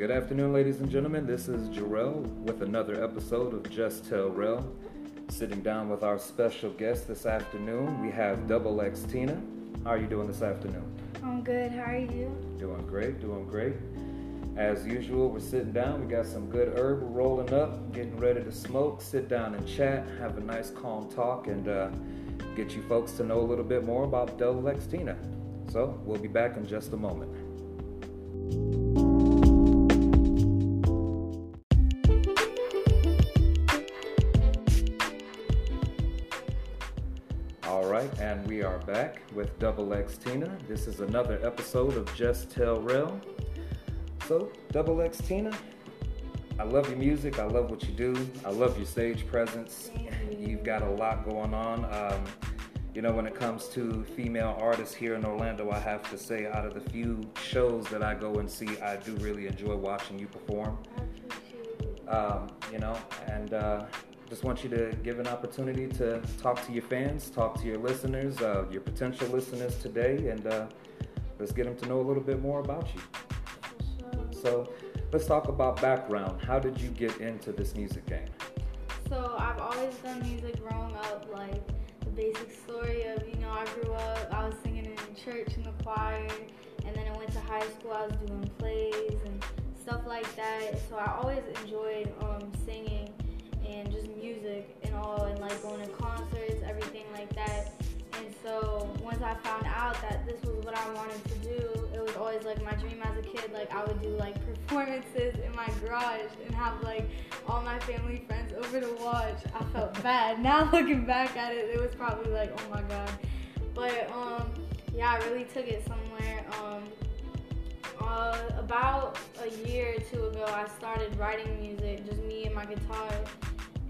Good afternoon, ladies and gentlemen. This is Jarrell with another episode of Just Tell Rel. Sitting down with our special guest this afternoon, we have Double X Tina. How are you doing this afternoon? I'm good. How are you? Doing great, doing great. As usual, we're sitting down. We got some good herb rolling up, getting ready to smoke, sit down and chat, have a nice calm talk, and uh, get you folks to know a little bit more about Double X Tina. So we'll be back in just a moment. Back with Double X Tina. This is another episode of Just Tell Rel. So, Double X Tina, I love your music. I love what you do. I love your stage presence. You. You've got a lot going on. Um, you know, when it comes to female artists here in Orlando, I have to say, out of the few shows that I go and see, I do really enjoy watching you perform. I appreciate it. Um, you know, and uh, just want you to give an opportunity to talk to your fans, talk to your listeners, uh, your potential listeners today, and uh, let's get them to know a little bit more about you. So, let's talk about background. How did you get into this music game? So I've always done music growing up, like the basic story of, you know, I grew up, I was singing in church in the choir, and then I went to high school, I was doing plays and stuff like that. So I always enjoyed um, singing and just music and all, and like going to concerts, everything like that. And so once I found out that this was what I wanted to do, it was always like my dream as a kid. Like I would do like performances in my garage and have like all my family friends over to watch. I felt bad. Now looking back at it, it was probably like, oh my god. But um, yeah, I really took it somewhere. Um, uh, about a year or two ago, I started writing music, just me and my guitar.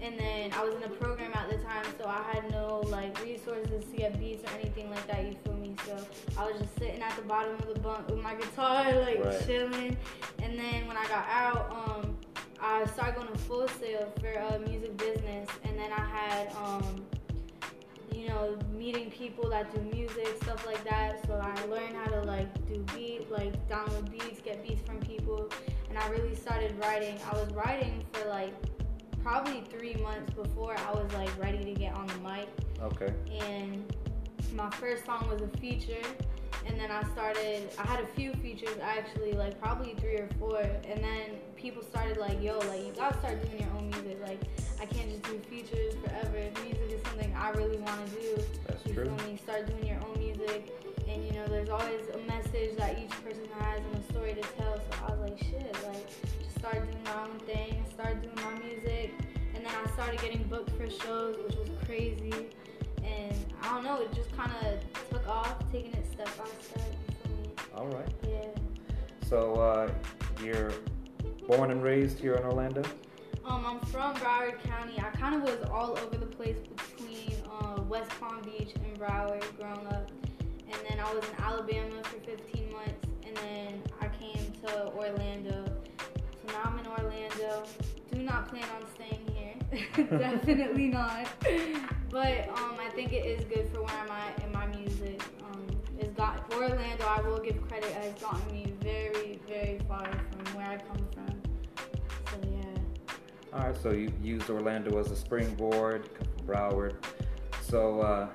And then I was in a program at the time, so I had no like resources to get beats or anything like that. You feel me? So I was just sitting at the bottom of the bunk with my guitar, like Right. chilling. And then when I got out, um, I started going to Full Sail for uh, music business, and then I had um, you know, meeting people that do music, stuff like that. So I learned how to like do beat, like download beats, get beats from people, and I really started writing. I was writing for like probably three months before I was like ready to get on the mic. Okay. And my first song was a feature, and then I started. I had a few features actually, like probably three or four, and then people started like, "Yo, like you gotta start doing your own music. Like I can't just do features forever. Music is something I really want to do. That's you true. feel me? Start doing your own music, and you know, there's always a message that each person has and a story to tell. So I was like, shit, like just start doing my own thing, started doing my music, and then I started getting booked for shows, which was crazy. And I don't know, it just kind of took off, taking it step by step. Me? All right. Yeah. So, uh, you're born and raised here in Orlando? Um, I'm from Broward County. I kind of was all over the place between uh, West Palm Beach and Broward growing up. And then I was in Alabama for 15 months. And then I came to Orlando. Now I'm in Orlando. Do not plan on staying here. Definitely not. But um, I think it is good for where I'm at in my music. Um, it's got for Orlando. I will give credit. It has gotten me very, very far from where I come from. So yeah. All right, so you used Orlando as a springboard, Broward. So, uh,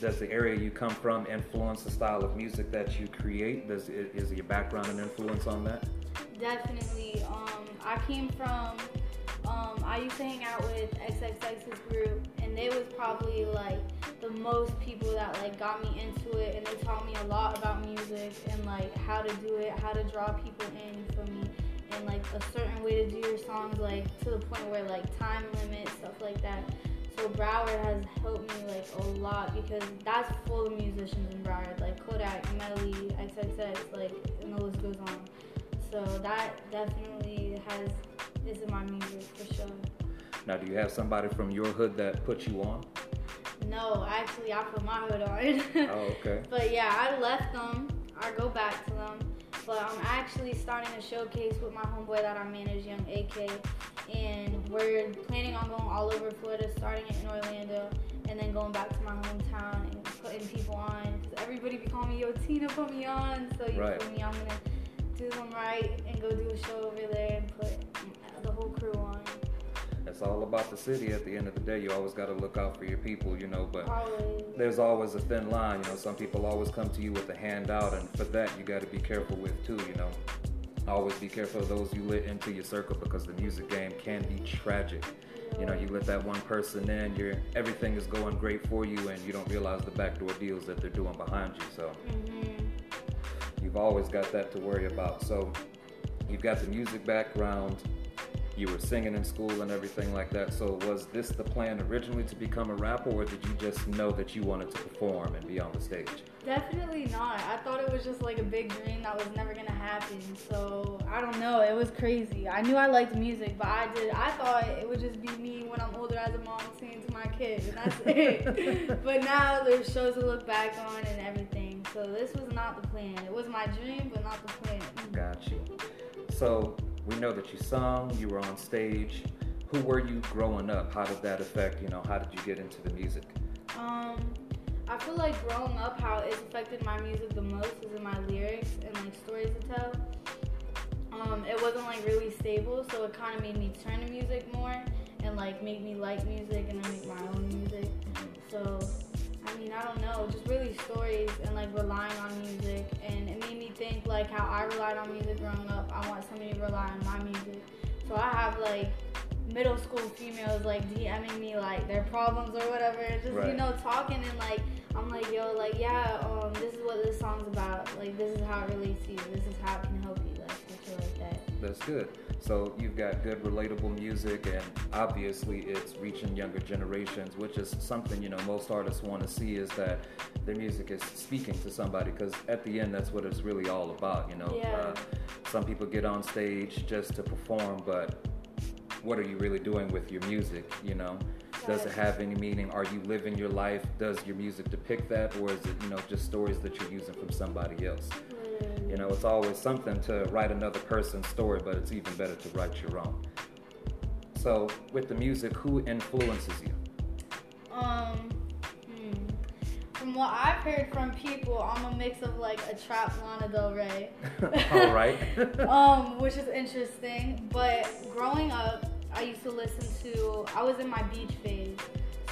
does the area you come from influence the style of music that you create? Does is your background an influence on that? Definitely. Um, I came from. Um, I used to hang out with XXX's group, and they was probably like the most people that like got me into it, and they taught me a lot about music and like how to do it, how to draw people in. for me? And like a certain way to do your songs, like to the point where like time limits, stuff like that. So Broward has helped me like a lot because that's full of musicians in Broward, like Kodak, Melly, XXX, like, and the list goes on. So that definitely has this is in my music for sure. Now, do you have somebody from your hood that put you on? No, actually, I put my hood on. Oh, okay. But yeah, I left them. I go back to them. But I'm actually starting a showcase with my homeboy that I manage, Young AK, and we're planning on going all over Florida, starting it in Orlando, and then going back to my hometown and putting people on. everybody be calling me, Yo, Tina, put me on. So you Right. feel me? I'm gonna do them right, and go do a show over there and put the whole crew on. It's all about the city at the end of the day. You always got to look out for your people, you know, but Always. there's always a thin line. You know, some people always come to you with a handout, and for that, you got to be careful with too, you know. Always be careful of those you let into your circle because the music game can be tragic. You know, you let that one person in, you're, everything is going great for you, and you don't realize the backdoor deals that they're doing behind you. So hmm you've always got that to worry about. So you've got the music background, you were singing in school and everything like that. So was this the plan originally to become a rapper, or did you just know that you wanted to perform and be on the stage? Definitely not. I thought it was just like a big dream that was never gonna happen. So I don't know. It was crazy. I knew I liked music, but I did. I thought it would just be me when I'm older as a mom singing to my kids, and that's it. but now there's shows to look back on and everything. So this was not the plan. It was my dream, but not the plan. Got you. So we know that you sung, you were on stage. Who were you growing up? How did that affect, you know, how did you get into the music? Um, I feel like growing up, how it's affected my music the most is in my lyrics and like stories to tell. Um, it wasn't like really stable, so it kind of made me turn to music more and like make me like music and then make my own music. So, I mean, I don't know, just really stories and like relying on music, and it made me think like how I relied on music growing up. I want somebody to rely on my music. So I have like middle school females like DMing me like their problems or whatever, just you know talking and like I'm like yo like yeah um this is what this song's about like this is how it relates to you this is how it can help you like like that. That's good. So you've got good, relatable music, and obviously it's reaching younger generations, which is something you know most artists want to see is that their music is speaking to somebody. Because at the end, that's what it's really all about. You know, Yeah. uh, some people get on stage just to perform, but what are you really doing with your music? You know, does it have any meaning? Are you living your life? Does your music depict that, or is it you know just stories that you're using from somebody else? You know, it's always something to write another person's story, but it's even better to write your own. So, with the music, who influences you? Um, hmm. From what I've heard from people, I'm a mix of like a trap Lana Del Rey. All right. um, which is interesting. But growing up, I used to listen to. I was in my beach phase,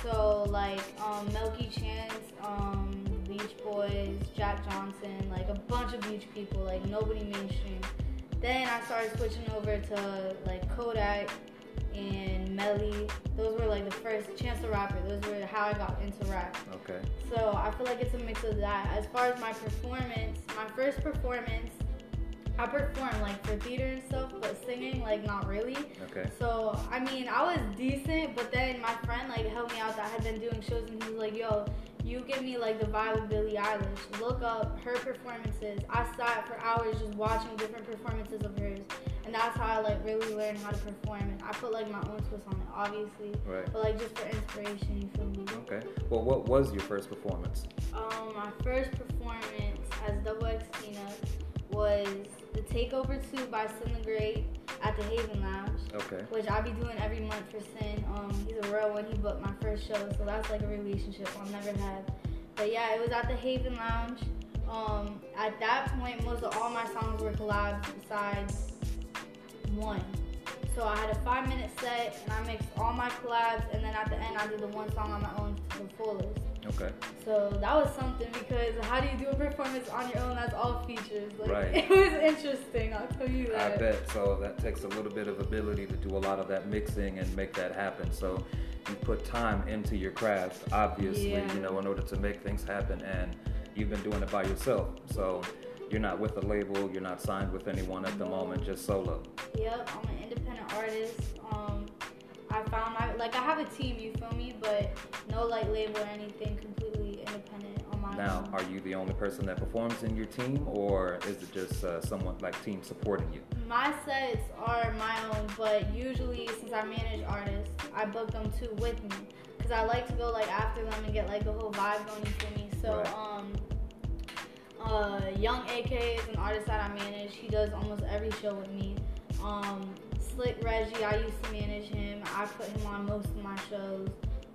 so like um, Milky Chance, um, Beach Boys, Jack Johnson, like a bunch of beach people, like nobody mainstream. Then I started switching over to like Kodak and Melly. Those were like the first Chance the Rapper. Those were how I got into rap. okay. So I feel like it's a mix of that. As far as my performance, my first performance, I performed like for theater and stuff, but singing like not really. Okay. So I mean, I was decent, but then my friend like helped me out that had been doing shows, and he was like, "Yo, you give me like the vibe of Billie Eilish. Look up her performances. I sat for hours just watching different performances of hers, and that's how I like really learned how to perform. And I put like my own twist on it, obviously, Right. but like just for inspiration. You feel me? Okay. Well, what was your first performance? Um, my first performance as Double X Tina was the Takeover 2 by Sin the Great at the Haven Lounge, Okay. which I be doing every month for Sin. Um, he's a real one. He booked my first show, so that's like a relationship I'll never have. But yeah, it was at the Haven Lounge. Um, at that point, most of all my songs were collabs besides one. So I had a five minute set and I mixed all my collabs and then at the end I did the one song on my own to the fullest. Okay. So that was something because how do you do a performance on your own? That's all features. Like, Right. It was interesting. I'll tell you that. I bet. So that takes a little bit of ability to do a lot of that mixing and make that happen. So you put time into your craft, obviously, Yeah. you know, in order to make things happen. And you've been doing it by yourself. So you're not with a label, you're not signed with anyone at the moment, just solo. Yep, I'm an independent artist. Um, I found my like I have a team. You feel me? But no like label or anything. Completely independent on my Now, own. are you the only person that performs in your team, or is it just uh, someone like team supporting you? My sets are my own, but usually since I manage artists, I book them too with me because I like to go like after them and get like the whole vibe going. You feel me? So Right. um, uh, Young AK is an artist that I manage. He does almost every show with me. Um, Slick Reggie, I used to manage him. I put him on most of my shows.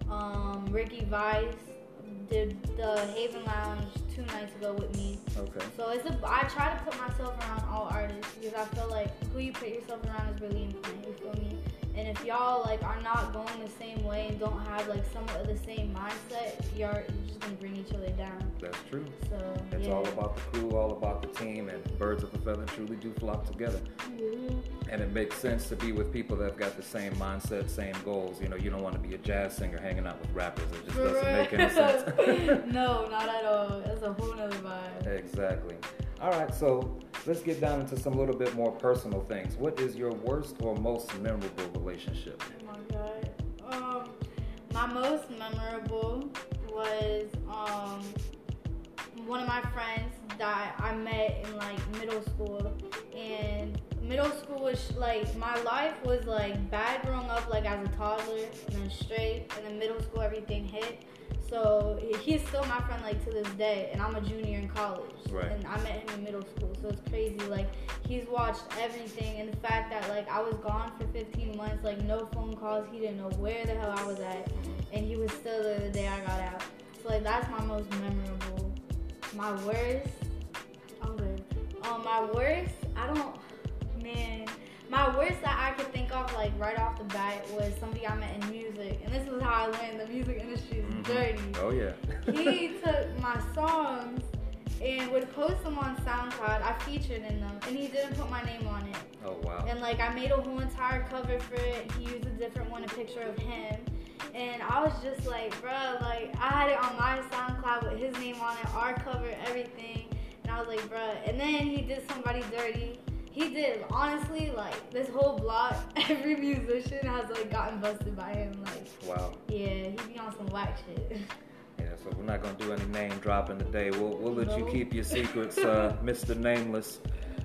Um, Ricky Vice, did the Haven Lounge two nights ago with me. Okay. So it's a I try to put myself around all artists because I feel like who you put yourself around is really important. You feel me? And if y'all like are not going the same way and don't have like somewhat of the same mindset, you're, you're just gonna bring each other down. That's true. So It's yeah. all about the crew, all about the team, and birds of a feather truly do flock together. Mhm. And it makes sense to be with people that have got the same mindset, same goals. You know, you don't want to be a jazz singer hanging out with rappers. It just doesn't make any sense. no, not at all. That's a whole nother vibe. exactly. All right, so let's get down into some little bit more personal things. What is your worst or most memorable relationship? Oh my god. Um, my most memorable was um one of my friends that I met in like middle school, and middle school was like my life was like bad growing up like as a toddler, and then straight, and then middle school everything hit. So he's still my friend like to this day, and I'm a junior in college, Right. and I met him in middle school. So it's crazy. Like he's watched everything, and the fact that like I was gone for 15 months, like no phone calls, he didn't know where the hell I was at, and he was still there the day I got out. So like that's my most memorable. My worst, I'm good. Um, my worst, I don't, man. My worst that I could think of, like right off the bat, was somebody I met in music, and this is how I learned the music industry is Mhm. dirty Oh yeah. he took my songs and would post them on SoundCloud. I featured in them, and he didn't put my name on it. oh wow. And like I made a whole entire cover for it. He used a different one, a picture of him. And I was just like, bruh, like I had it on my SoundCloud with his name on it, our cover, everything. And I was like, bruh. And then he did somebody dirty. He did honestly like this whole block. Every musician has like gotten busted by him. Like, Wow. yeah, he be on some whack shit. Yeah, so we're not gonna do any name dropping today. We'll we'll let you keep your secrets, uh, Mr. Nameless.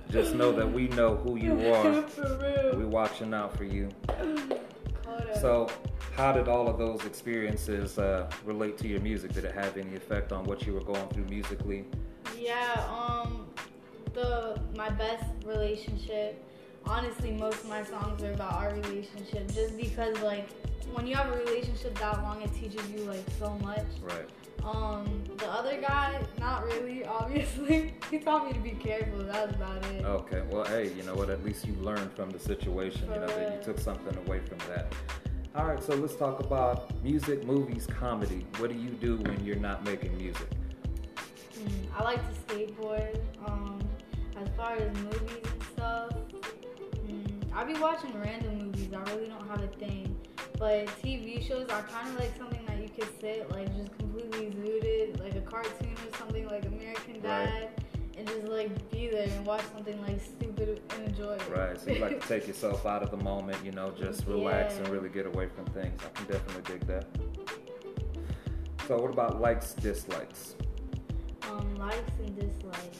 Just know that we know who you are. For real. We're watching out for you. So, how did all of those experiences uh, relate to your music? Did it have any effect on what you were going through musically? yeah, um, the my best relationship. Honestly, most of my songs are about our relationship, just because like when you have a relationship that long, it teaches you like so much. Right. Um, the other guy, not really, obviously. he taught me to be careful. That was about it. Okay. Well, hey, you know what? At least you learned from the situation. You know that you took something away from that. All right. So let's talk about music, movies, comedy. What do you do when you're not making music? Mm, I like to skateboard. Um, as far as movies and stuff, mm, I be watching random movies. I really don't have a thing. But TV shows are kind of like something that you could sit like just completely zooted, like a cartoon or something like American Right. Dad, and just like be there and watch something like stupid and enjoy it. Right. So you like to take yourself out of the moment, you know, just relax and really get away from things. I can definitely dig that. So what about likes, dislikes? um, likes and dislikes.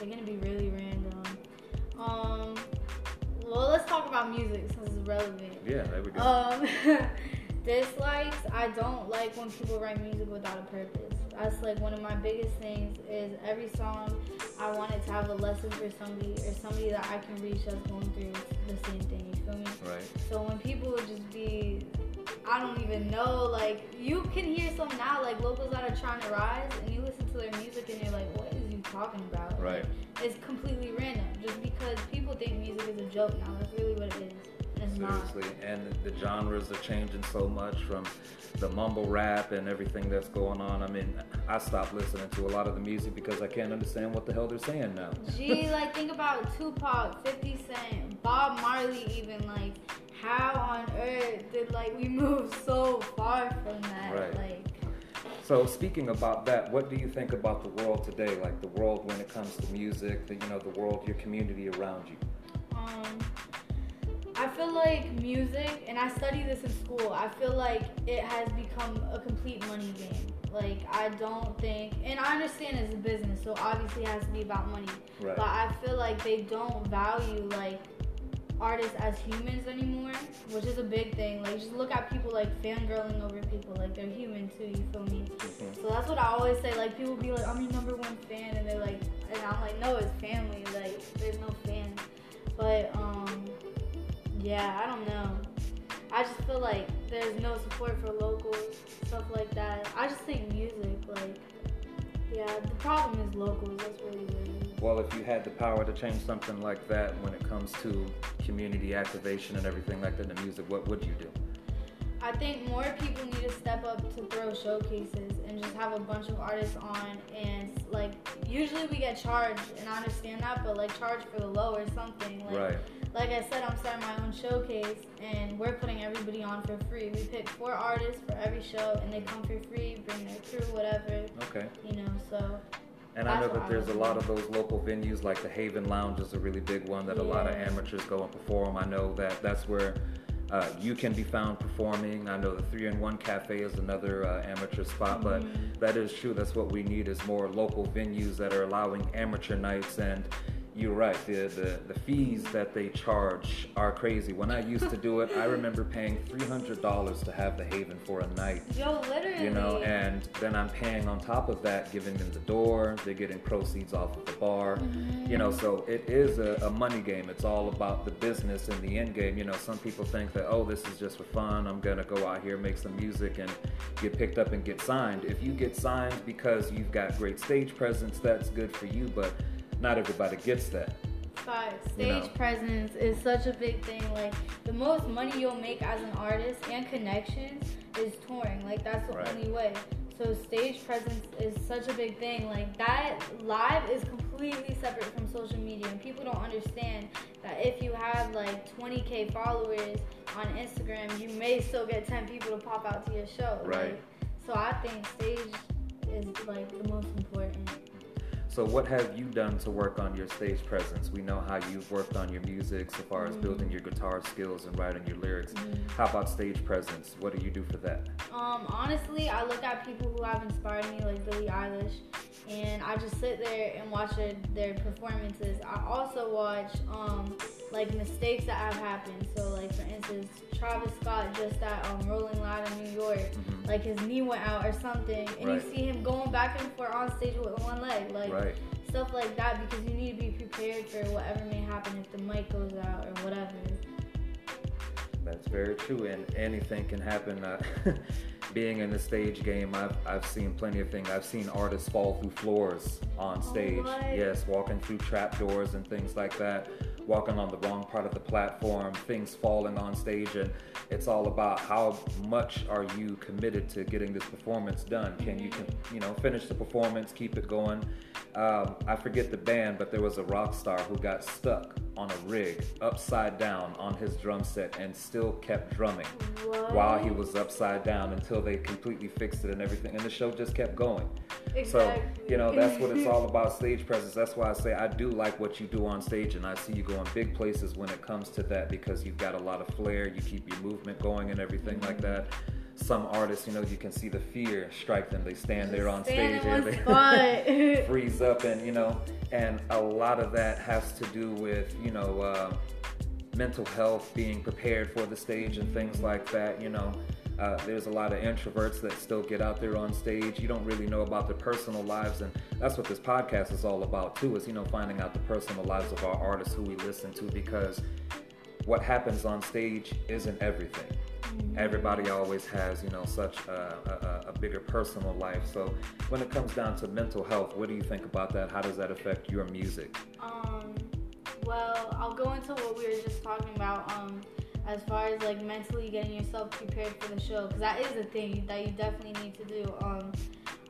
They're gonna be really random. Um, well, let's talk about music since it's relevant. Yeah, there we go. Um, dislikes. I don't like when people write music without a purpose. That's like one of my biggest things. Is every song I want it to have a lesson for somebody or somebody that I can reach that's going through the same thing. You feel me? right. So when people would just be, I don't even know, like you can hear some now, like locals that are trying to rise, and you listen to their music and you're like, what is talking about? Right. It's completely random, just because people think music is a joke now. That's really what it is. And it's not. Seriously, and the genres are changing so much from the mumble rap and everything that's going on. I mean, I stopped listening to a lot of the music because I can't understand what the hell they're saying now. Gee, like think about Tupac, 50 Cent, Bob Marley, even like how on earth did like we move so far from that? Right. Like So speaking about that, what do you think about the world today? Like the world when it comes to music, the, you know, the world, your community around you. Um, I feel like music, and I study this in school. I feel like it has become a complete money game. Like I don't think, and I understand it's a business, so obviously it has to be about money. Right. But I feel like they don't value like artists as humans anymore, which is a big thing. Like just look at people like fangirling over people, like they're human too. You feel me? Mhm. So that's what I always say. Like people be like, I'm your number one fan, and they're like, and I'm like, no, it's family. Like there's no fans. But um, yeah, I don't know. I just feel like there's no support for locals, stuff like that. I just think music, like, yeah, the problem is locals. That's really is. Well, if you had the power to change something like that when it comes to community activation and everything like that in music, what would you do? I think more people need to step up to throw showcases and just have a bunch of artists on and like usually we get charged and I understand that but like charge for the low or something like Right. like I said I'm starting my own showcase and we're putting everybody on for free we pick four artists for every show and they mm. come for free bring their crew whatever Okay. you know so And I know that there's a lot of those local venues, like the Haven Lounge is a really big one that a lot of amateurs go and perform. I know that that's where uh, you can be found performing. I know the Three in One Cafe is another uh, amateur spot, but Mhm. that is true. That's what we need is more local venues that are allowing amateur nights. And you're right, the, the, the fees that they charge are crazy. When I used to do it, I remember paying $300 to have the Haven for a night yo literally you know, and then I'm paying on top of that, giving them the door. They're getting proceeds off of the bar, mm-hmm. you know. So it is a, a money game. It's all about the business and the end game. You know, some people think that oh, this is just for fun. I'm gonna go out here, make some music, and get picked up and get signed. If you get signed because you've got great stage presence, that's good for you. But not everybody gets that. Five. you Stage know. presence is such a big thing. Like the most money you'll make as an artist and connections is touring. Like that's the Right. only way. So stage presence is such a big thing. Like that live is completely separate from social media. And people don't understand that if you have like 20k followers on Instagram, you may still get 10 people to pop out to your show. Right. Like, so I think stage is like the most important. So, what have you done to work on your stage presence? We know how you've worked on your music so far as Mhm. building your guitar skills and writing your lyrics. Mhm. How about stage presence? What do you do for that? Um, honestly, I look at people who have inspired me, like Billie Eilish, and I just sit there and watch their, their performances. I also watch um, like mistakes that have happened. So, like for instance, Travis Scott just at um, Rolling Loud in New York, Mhm. like his knee went out or something, and Right. you see him going back and forth on stage with one leg, like Right. stuff like that, because you need to be prepared for whatever may happen if the mic goes out or whatever. That's very true, and anything can happen. Uh, being in the stage game, I've, I've seen plenty of things. I've seen artists fall through floors on stage. Oh, yes, walking through trap doors and things like that. Walking on the wrong part of the platform, things falling on stage, and it's all about how much are you committed to getting this performance done. Can you, can, you know, finish the performance, keep it going? Um, I forget the band, but there was a rock star who got stuck on a rig upside down on his drum set and still kept drumming What? while he was upside down until they completely fixed it and everything and the show just kept going exactly. so you know that's what it's all about stage presence that's why i say i do like what you do on stage and i see you going big places when it comes to that because you've got a lot of flair you keep your movement going and everything like that. Some artists you know you can see the fear strike them. They stand there on Stand stage and they freeze up and you know and a lot of that has to do with you know uh, mental health being prepared for the stage and things like that you know uh, there's a lot of introverts that still get out there on stage. You don't really know about their personal lives and that's what this podcast is all about too is you know finding out the personal lives of our artists who we listen to because what happens on stage isn't everything. Everybody always has you know such a, a, a bigger personal life. So when it comes down to mental health what do you think about that? How does that affect your music? Um, well, I'll go into what we were just talking about. Um, as far as like mentally getting yourself prepared for the show, because that is a thing that you definitely need to do. Um,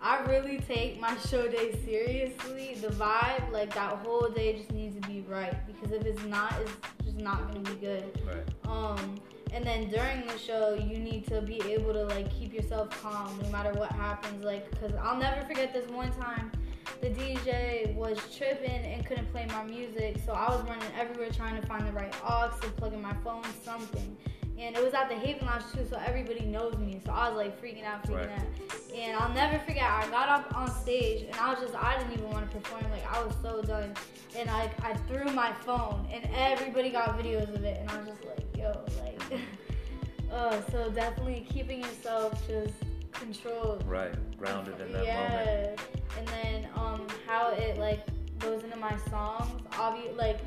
I really take my show day seriously. The vibe, like that whole day, just needs to be right. Because if it's not, it's just not gonna be good. right Um, and then during the show, you need to be able to like keep yourself calm no matter what happens. Like, cause I'll never forget this one time, the DJ was tripping and couldn't play my music, so I was running everywhere trying to find the right aux to plug in my phone, something. And it was at the Haven Lounge too, so everybody knows me. So I was like freaking out, freaking Right. out. And I'll never forget, I got up on stage and I was just, I didn't even want to perform. Like, I was so done. And I, I threw my phone and everybody got videos of it. And I was just like, yo, like, uh, so definitely keeping yourself just controlled. right grounded in that yeah. moment And then um, how it like goes into my songs. Obvi- like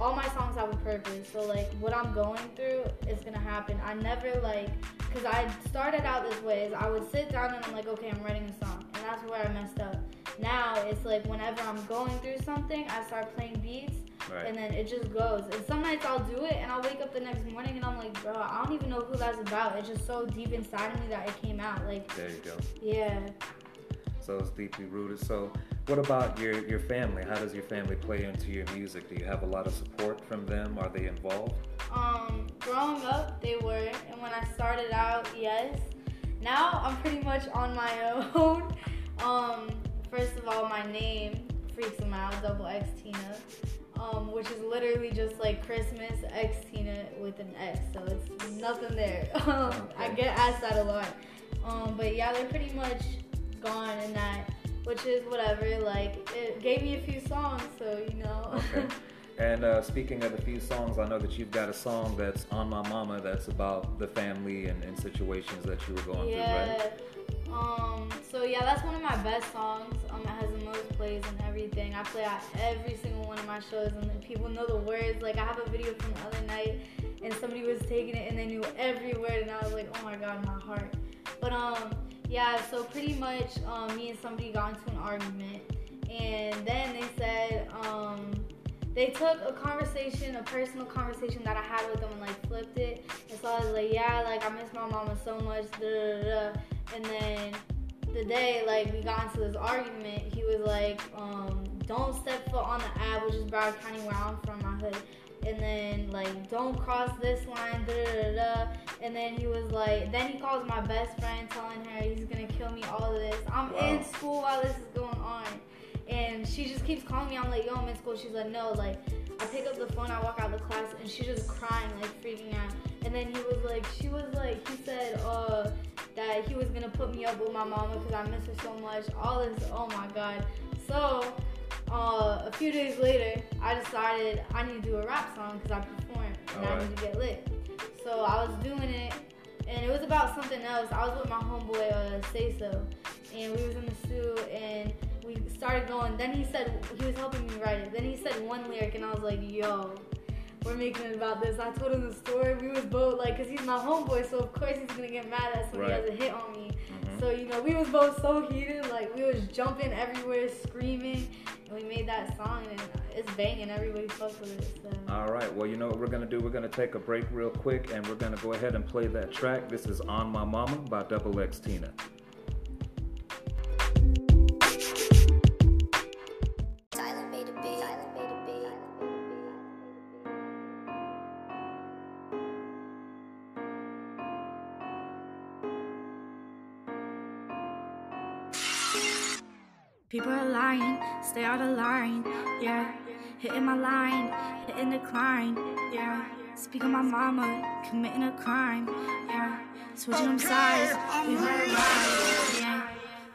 all my songs have a purpose. So like what I'm going through is gonna happen. I never like, cause I started out this way. Is I would sit down and I'm like, okay, I'm writing a song, and that's where I messed up. Now it's like whenever I'm going through something, I start playing beats. Right. And then it just goes. And some nights I'll do it and I'll wake up the next morning and I'm like, bro, I don't even know who that's about. It's just so deep inside of me that it came out. Like, There you go. yeah. So it's deeply rooted. So what about your your family? How does your family play into your music? Do you have a lot of support from them? Are they involved? Um, growing up, they were, and when I started out, yes. Now I'm pretty much on my own. Um, first of all, my name freaks them out, double X Tina, um, which is literally just like Christmas X Tina with an X, so it's nothing there. Um, I get asked that a lot. Um, but yeah, they're pretty much gone and that, which is whatever. Like it gave me a few songs, so you know. Okay. And uh, speaking of a few songs, I know that you've got a song that's on my mama that's about the family and, and situations that you were going through, Yeah. right? Um. So yeah, that's one of my best songs. Um, it has the most plays and everything. I play at every single one of my shows, and people know the words. Like I have a video from the other night, and somebody was taking it, and they knew every word, and I was like, oh my god, my heart. But um, yeah. So pretty much, um, me and somebody got into an argument, and then they said, um. They took a conversation, a personal conversation that I had with them, and like flipped it. And so I was like, "Yeah, like I miss my mama so much." And then the day like we got into this argument, he was like, um, "Don't step foot on the Ave, which is Broward County, where I'm from, my hood." And then like, "Don't cross this line." Da, da, da. And then he was like, then he calls my best friend, telling her he's gonna kill me. All of this. I'm Wow. in school while this is going on. And she just keeps calling me. I'm like, yo, I'm in school. She's like, no. Like, I pick up the phone. I walk out of the class, and she's just crying, like freaking out. And then he was like, she was like, he said, uh, that he was gonna put me up with my mama because I miss her so much. All this, oh my god. So, uh, a few days later, I decided I need to do a rap song because I perform and I need to get lit. So I was doing it, and it was about something else. I was with my homeboy uh, Say So, and we was in the studio, and we started going. Then he said he was helping me write it. Then he said one lyric, and I was like, "Yo, we're making it about this." I told him the story. We was both like, cause he's my homeboy, so of course he's gonna get mad that somebody Right. has a hit on me. Mhm. So you know, we was both so heated, like we was jumping everywhere, screaming, and we made that song, and it's banging. Everybody fucks with it. So. All right. Well, you know what we're gonna do? We're gonna take a break real quick, and we're gonna go ahead and play that track. This is "On My Mama" by Double X Tina. Hitting my line, hitting the climb, yeah. Speak on my mama, committing a crime, yeah. Switching them sides, we heard yeah.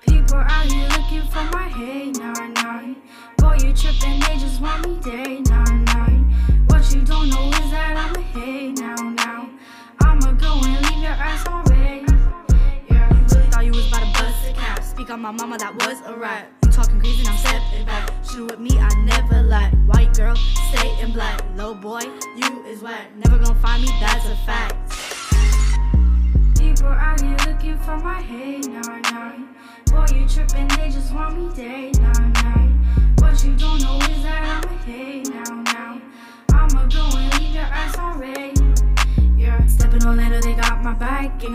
People out here looking for my hey, nah, nah. Boy, you tripping, they just want me day, nah, nah. What you don't know is that I'm a hey, now, now. I'ma go and leave your ass on red. Yeah, you really thought you was about to bust a cap. Speak on my mama, that was a rap. Talking crazy, now I'm stepping back. Shoot with me, I never lie. White girl, stay in black. Low boy, you is whack. Never gonna find me, that's a fact. People out here looking for my hey, nah, nah. Boy, you tripping, they just want me day, nah.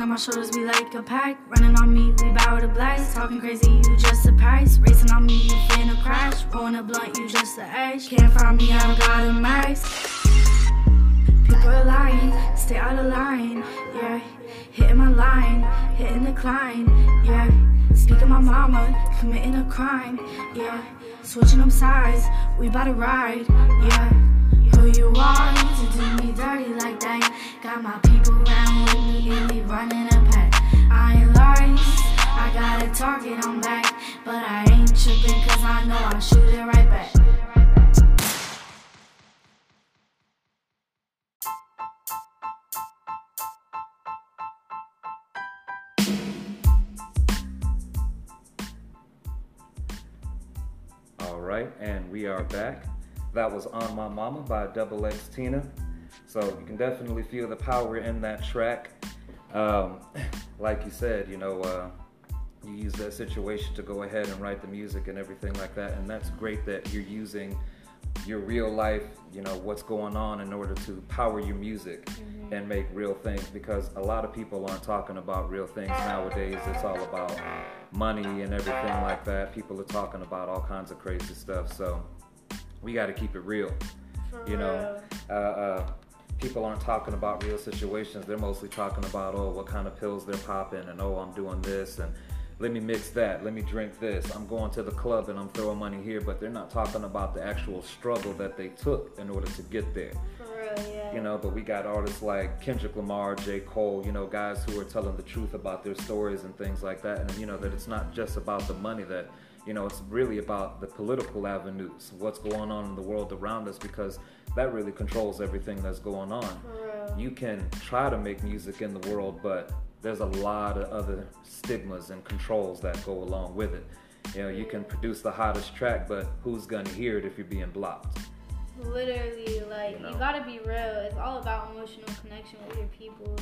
Gang on my shoulders, we like a pack. Running on me, we bow to blast. Talking crazy, you just a price. Racing on me, you finna crash. Pulling a blunt, you just a ash. Can't find me, I got a max. People are lying, stay out of line, yeah. Hitting my line, hitting the climb, yeah. Speaking my mama, committing a crime, yeah. Switching them sides, we bout to ride, yeah. Who you are to do me dirty like that? Got my people round with me and we running a pack. I ain't lying, I got a target on back, but I ain't tripping cause I know I shoot it right back. All right, and we are back. That was On My Mama by Double X Tina. So you can definitely feel the power in that track. Um, like you said, you know, uh, you use that situation to go ahead and write the music and everything like that. And that's great that you're using your real life, you know, what's going on in order to power your music mm-hmm. and make real things because a lot of people aren't talking about real things nowadays. It's all about money and everything like that. People are talking about all kinds of crazy stuff. So we got to keep it real. For you know, uh, uh, people aren't talking about real situations. They're mostly talking about, oh, what kind of pills they're popping and oh, I'm doing this and let me mix that, let me drink this. I'm going to the club and I'm throwing money here, but they're not talking about the actual struggle that they took in order to get there. Real, yeah. You know, but we got artists like Kendrick Lamar, J. Cole, you know, guys who are telling the truth about their stories and things like that. And, you know, that it's not just about the money that, you know, it's really about the political avenues, what's going on in the world around us, because that really controls everything that's going on. You can try to make music in the world, but there's a lot of other stigmas and controls that go along with it. You know, you can produce the hottest track, but who's gonna hear it if you're being blocked? Literally, like you, know? you gotta be real. It's all about emotional connection with your people,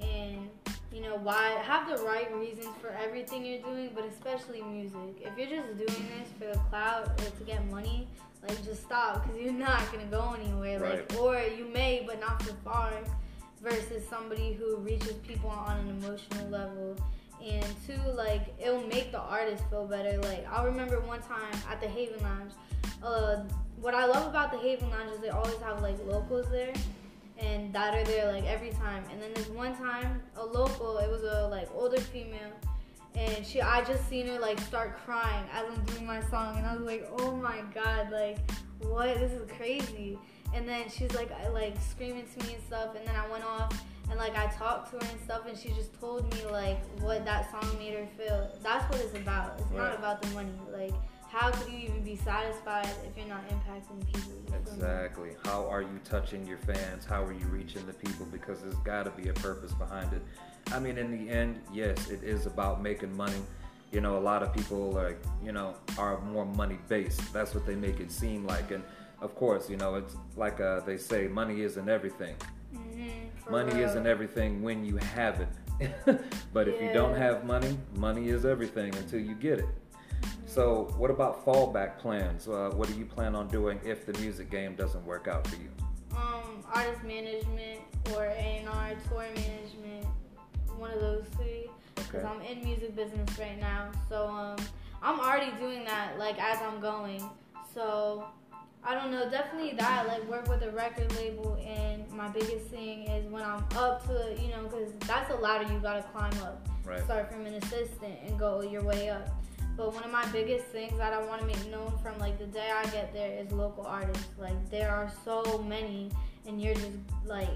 and you know why have the right reasons for everything you're doing, but especially music. If you're just doing this for the clout or to get money, like just stop because you're not gonna go anywhere. Right. Like, or you may, but not for far versus somebody who reaches people on an emotional level and two like it'll make the artist feel better like i remember one time at the haven lounge uh, what i love about the haven lounge is they always have like locals there and that are there like every time. And then there's one time a local it was a like older female and she i just seen her like start crying as i'm doing my song and i was like oh my god like what? This is crazy. And then she's like uh, like screaming to me and stuff and then i went off and like i talked to her and stuff and she just told me like what that song made her feel. That's what it's about. It's right. not about the money like how could you even be satisfied if you're not impacting people exactly how are you touching your fans how are you reaching the people because there's got to be a purpose behind it i mean in the end yes it is about making money you know a lot of people like you know are more money based that's what they make it seem like and of course, you know, it's like uh, they say, money isn't everything. Mm-hmm, money real. isn't everything when you have it. but yeah. if you don't have money, money is everything until you get it. So, what about fallback plans? Uh, what do you plan on doing if the music game doesn't work out for you? Um, artist management or A&R, tour management, one of those three. Because okay. I'm in music business right now, so um, I'm already doing that like as I'm going. So I don't know, definitely that, like work with a record label. And my biggest thing is when I'm up to, you know, because that's a ladder you gotta climb up. Right. Start from an assistant and go your way up. But one of my biggest things that I want to make known from like the day I get there is local artists. Like there are so many, and you're just like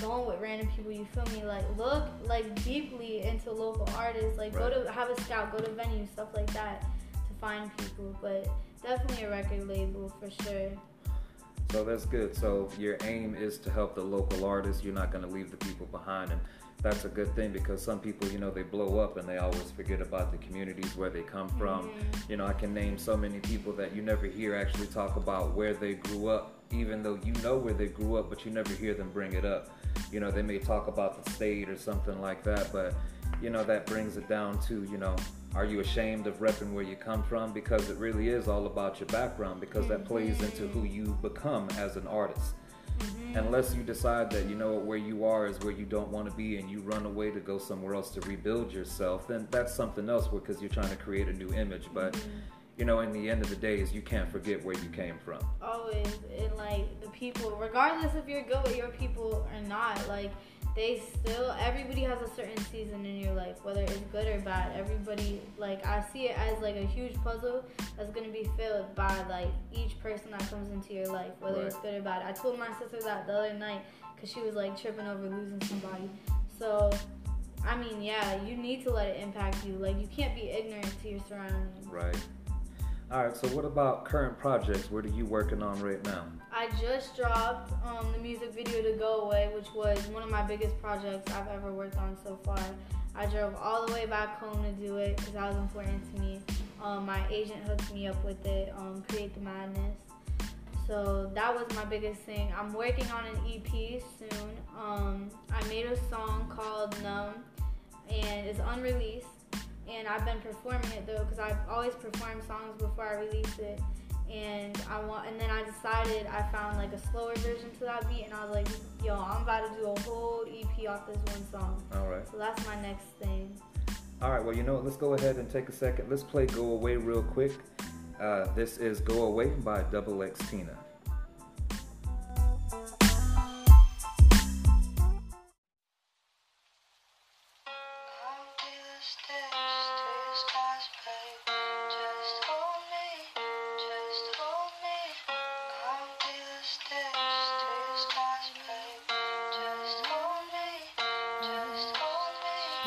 going with random people. You feel me? Like look like deeply into local artists. Like right. go to have a scout, go to venues, stuff like that to find people. But definitely a record label for sure. So that's good. So your aim is to help the local artists. You're not going to leave the people behind, and that's a good thing because some people, you know, they blow up and they always forget about the communities where they come from. You know, I can name so many people that you never hear actually talk about where they grew up, even though you know where they grew up, but you never hear them bring it up. You know, they may talk about the state or something like that, but you know that brings it down to you know are you ashamed of repping where you come from because it really is all about your background because that plays into who you become as an artist mm-hmm. unless you decide that you know where you are is where you don't want to be and you run away to go somewhere else to rebuild yourself then that's something else because you're trying to create a new image but mm-hmm. you know in the end of the day is you can't forget where you came from always and like the people regardless if you're good with your people or not like they still everybody has a certain season in your life whether it's good or bad. Everybody like i see it as like a huge puzzle that's going to be filled by like each person that comes into your life whether right. it's good or bad. I told my sister that the other night because she was like tripping over losing somebody. So i mean yeah you need to let it impact you. Like you can't be ignorant to your surroundings. Right all right so what about current projects what are you working on right now I just dropped um, the music video to Go Away, which was one of my biggest projects I've ever worked on so far. I drove all the way back home to do it because that was important to me. Um, my agent hooked me up with it, um, Create the Madness. So that was my biggest thing. I'm working on an EP soon. Um, I made a song called Numb, and it's unreleased. And I've been performing it though, because I've always performed songs before I release it. And I want, and then I decided I found like a slower version to that beat, and I was like, yo, I'm about to do a whole EP off this one song. All right. So that's my next thing. All right. Well, you know, what? let's go ahead and take a second. Let's play "Go Away" real quick. Uh, this is "Go Away" by Double X Tina.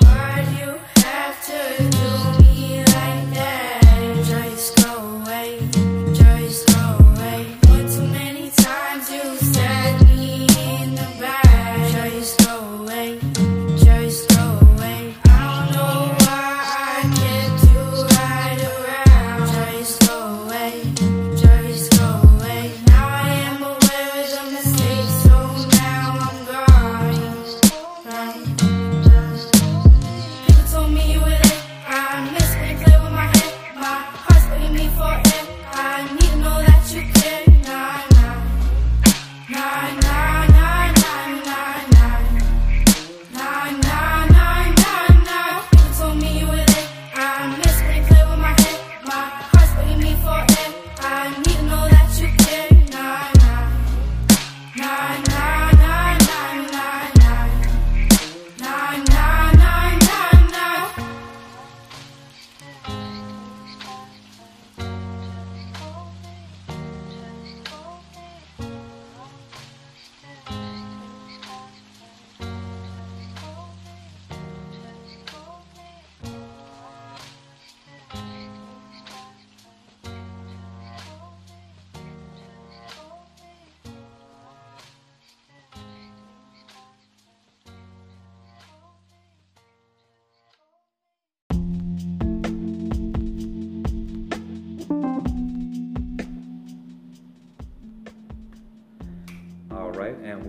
Why'd you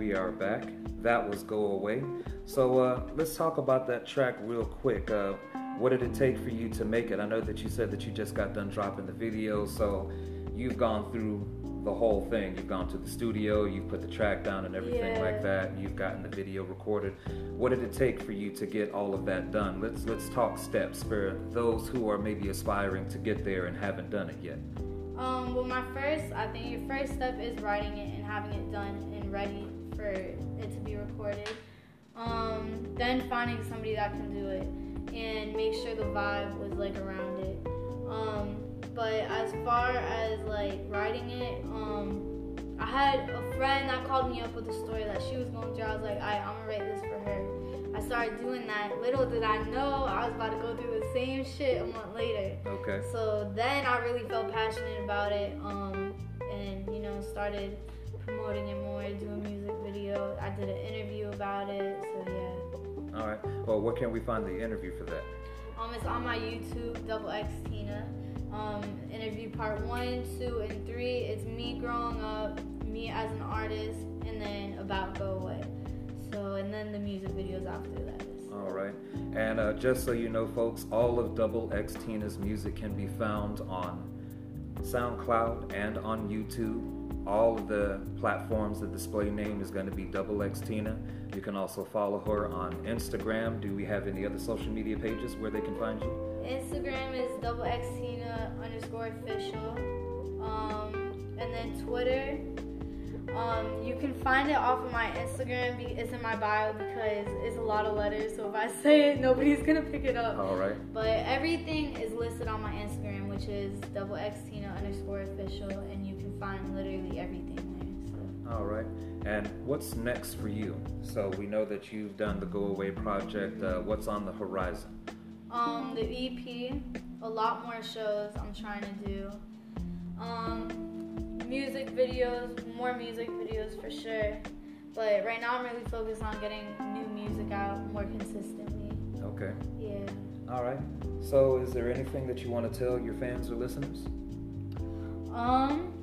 we are back. That was "Go Away." So uh, let's talk about that track real quick. Uh, what did it take for you to make it? I know that you said that you just got done dropping the video, so you've gone through the whole thing. You've gone to the studio, you've put the track down and everything like that. You've gotten the video recorded. What did it take for you to get all of that done? Let's let's talk steps for those who are maybe aspiring to get there and haven't done it yet. Um, well, my first, I think your first step is writing it and having it done and ready for it to be recorded. Um, then finding somebody that can do it and make sure the vibe was like around it. Um, but as far as like writing it, um, I had a friend that called me up with a story that she was going through. I was like, I, I'm gonna write this for her. I started doing that. Little did I know I was about to go through the same shit a month later. Okay. So then I really felt passionate about it, um, and you know started promoting it more, doing music video. I did an interview about it, so yeah. All right. Well, where can we find the interview for that? Um, it's on my YouTube, Double X Tina. Um, interview part one, two, and three. It's me growing up, me as an artist, and then about Go Away. So and then the music videos after that. All right. And uh, just so you know, folks, all of Double X Tina's music can be found on SoundCloud and on YouTube. All of the platforms, the display name is going to be Double X Tina. You can also follow her on Instagram. Do we have any other social media pages where they can find you? Instagram is double X Tina underscore official. Um, and then Twitter. Um, you can find it off of my Instagram. It's in my bio because it's a lot of letters. So if I say it, nobody's gonna pick it up. All right. But everything is listed on my Instagram, which is double X Tina underscore official, and find literally everything there. So. All right. And what's next for you? So we know that you've done the Go Away project. Uh, what's on the horizon? Um, the EP, a lot more shows I'm trying to do. Um, music videos, more music videos for sure. But right now I'm really focused on getting new music out more consistently. Okay. Yeah. All right. So is there anything that you want to tell your fans or listeners? Um,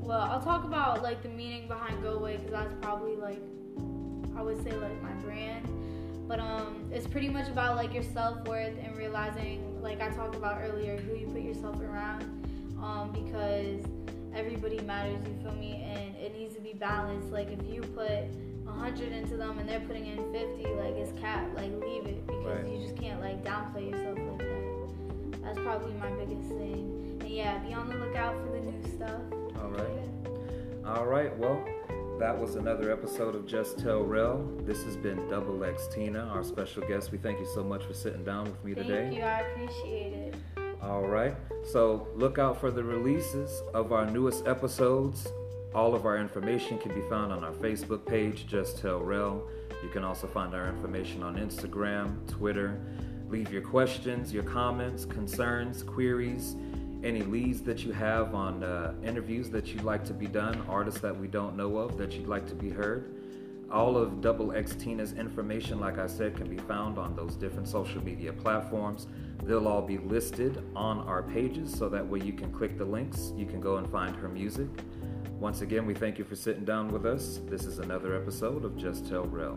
well, I'll talk about like the meaning behind Go Away because that's probably like I would say like my brand. But um, it's pretty much about like your self worth and realizing, like I talked about earlier, who you put yourself around. Um, because everybody matters. You feel me? And it needs to be balanced. Like if you put 100 into them and they're putting in 50, like it's cap. Like leave it because Right. you just can't like downplay yourself like that. That's probably my biggest thing. And yeah, be on the lookout for the new stuff. All right. All right. Well, that was another episode of Just Tell Rel. This has been Double X Tina, our special guest. We thank you so much for sitting down with me Thank today. you. I appreciate it. All right. So look out for the releases of our newest episodes. All of our information can be found on our Facebook page, Just Tell Rel. You can also find our information on Instagram, Twitter. Leave your questions, your comments, concerns, queries, any leads that you have on uh, interviews that you'd like to be done, artists that we don't know of that you'd like to be heard. All of Double X Tina's information, like I said, can be found on those different social media platforms. They'll all be listed on our pages so that way you can click the links. You can go and find her music. Once again, we thank you for sitting down with us. This is another episode of Just Tell Rel.